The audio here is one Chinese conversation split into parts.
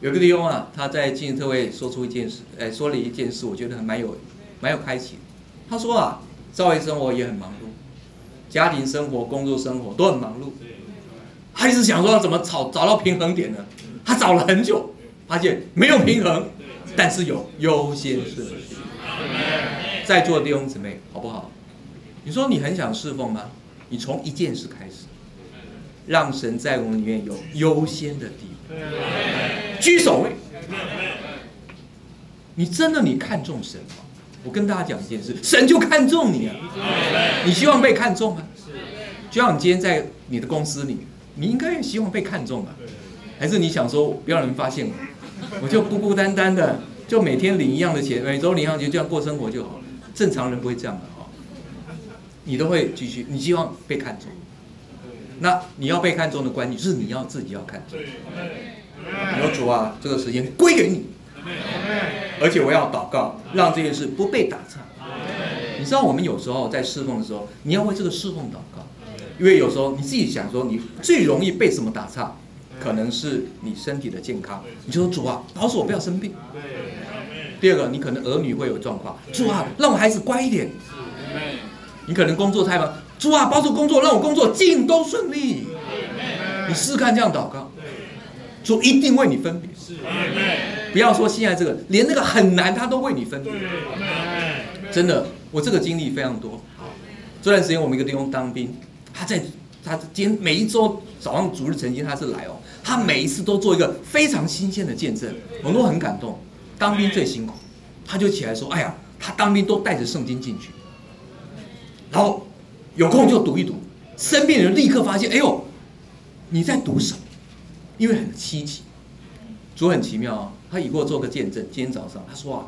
有个弟兄啊，他在进特会说出一件事，哎，说了一件事，我觉得还蛮有蛮有开启。他说啊，教会生活也很忙碌，家庭生活、工作生活都很忙碌。他一直想说要怎么找找到平衡点呢？他找了很久，发现没有平衡，但是有优先顺序。在座的弟兄姊妹，好不好？你说你很想侍奉吗？你从一件事开始，让神在我们里面有优先的地位，居首位。你真的你看重神吗？我跟大家讲一件事，神就看重你啊！你希望被看重吗？就像你今天在你的公司里，你应该也希望被看重吧？还是你想说不要人发现我，我就孤孤单单的，就每天领一样的钱，每周领一样钱，这样过生活就好了。正常人不会这样的哈，你都会继续，你希望被看重。那你要被看重的关键是你要自己要看重。你说主啊，这个时间归给你。而且我要祷告，让这件事不被打岔。你知道我们有时候在侍奉的时候，你要为这个侍奉祷告，因为有时候你自己想说，你最容易被什么打岔，可能是你身体的健康。你就说主啊，保守我不要生病。第二个，你可能儿女会有状况，主啊，让我孩子乖一点。你可能工作太忙，主啊，保守工作，让我工作尽都顺利。你试看这样祷告，主一定为你分别。是不要说现在这个，连那个很难，他都为你分别。真的，我这个经历非常多。这段时间我们一个弟兄当兵，他在他今天每一周早上主日晨经他是来哦，他每一次都做一个非常新鲜的见证，我都很感动。当兵最辛苦，他就起来说：“哎呀，他当兵都带着圣经进去，然后有空就读一读。身边人立刻发现：哎呦，你在读什么？因为很稀奇，主很奇妙啊。他以过做个见证。今天早上他说啊，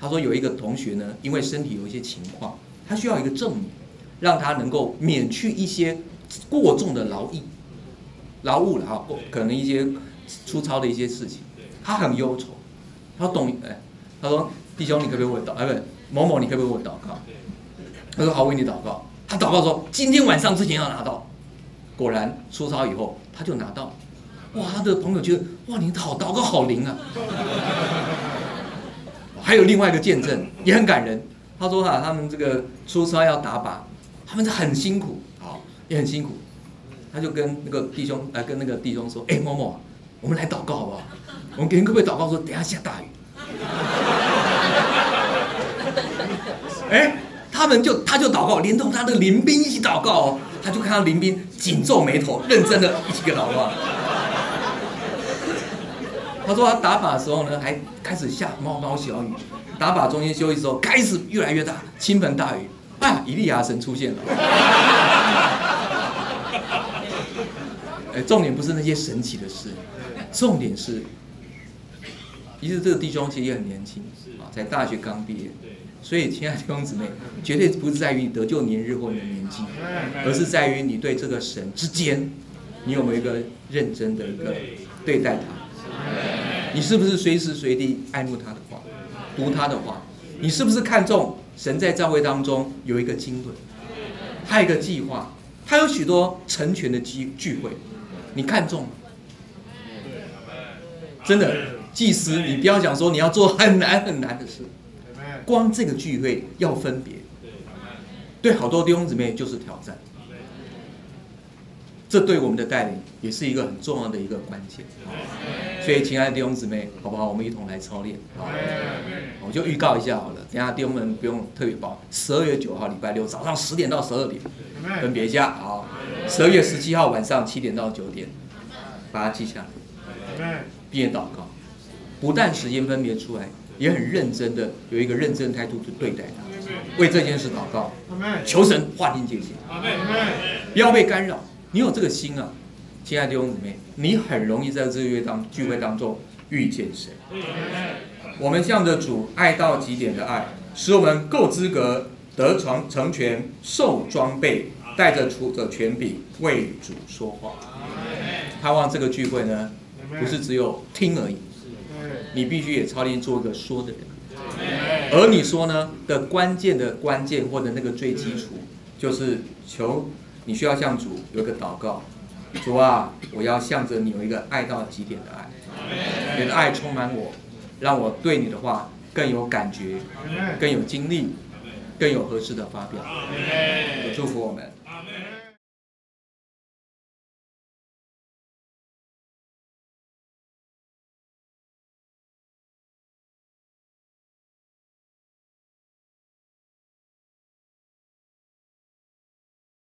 他说有一个同学呢，因为身体有一些情况，他需要一个证明，让他能够免去一些过重的劳役、劳务了哈，可能一些粗糙的一些事情，他很忧愁。”他懂哎，他说弟兄，你可不可以为我祷？哎，不，某某，你可不可以为我祷告？他说好，为你祷告。他祷告说今天晚上之前要拿到。果然出操以后他就拿到了。哇，他的朋友觉得哇，你好祷告好灵啊。还有另外一个见证也很感人。他说哈，他们这个出差要打靶，他们是很辛苦，好也很辛苦。他就跟那个弟兄来跟那个弟兄说，哎，某某，我们来祷告好不好？我们给可不可以祷告说，等下下大雨？哎，他们就他就祷告，连同他的林兵一起祷告哦。他就看到林兵紧皱眉头，认真的一起给祷告。他说他打靶的时候呢，还开始下毛毛小雨。打靶中间休息时候，开始越来越大，倾盆大雨。啊，一粒牙神出现了。哎，重点不是那些神奇的事，重点是。其实这个弟兄其实也很年轻，啊，在大学刚毕业，所以亲爱的弟兄姊妹，绝对不是在于你得救年日或你的年纪，而是在于你对这个神之间，你有没有一个认真的一个对待他，你是不是随时随地爱慕他的话，读他的话，你是不是看重神在教会当中有一个经纶，他有一个计划，他有许多成全的聚聚会，你看重吗？真的。祭司，你不要讲说你要做很难很难的事，光这个聚会要分别，对好多弟兄姊妹就是挑战。这对我们的带领也是一个很重要的一个关键。所以，亲爱的弟兄姊妹，好不好？我们一同来操练。我就预告一下好了，等下弟兄们不用特别报。十二月九号礼拜六早上十点到十二点，分别一下。好，十二月十七号晚上七点到九点，把它记下来，毕业祷告。不但时间分别出来，也很认真的有一个认真的态度去对待它，为这件事祷告，求神划定界限，不要被干扰。你有这个心啊，亲爱的弟兄姊妹，你很容易在这个月当聚会当中遇见神。我们向着主爱到极点的爱，使我们够资格得成成全，受装备，带着主的权柄为主说话。盼望这个聚会呢，不是只有听而已。你必须也操练做一个说的人，而你说呢的关键的关键或者那个最基础，就是求你需要向主有一个祷告，主啊，我要向着你有一个爱到极点的爱，你的爱充满我，让我对你的话更有感觉，更有经历，更有合适的发表。祝福我们。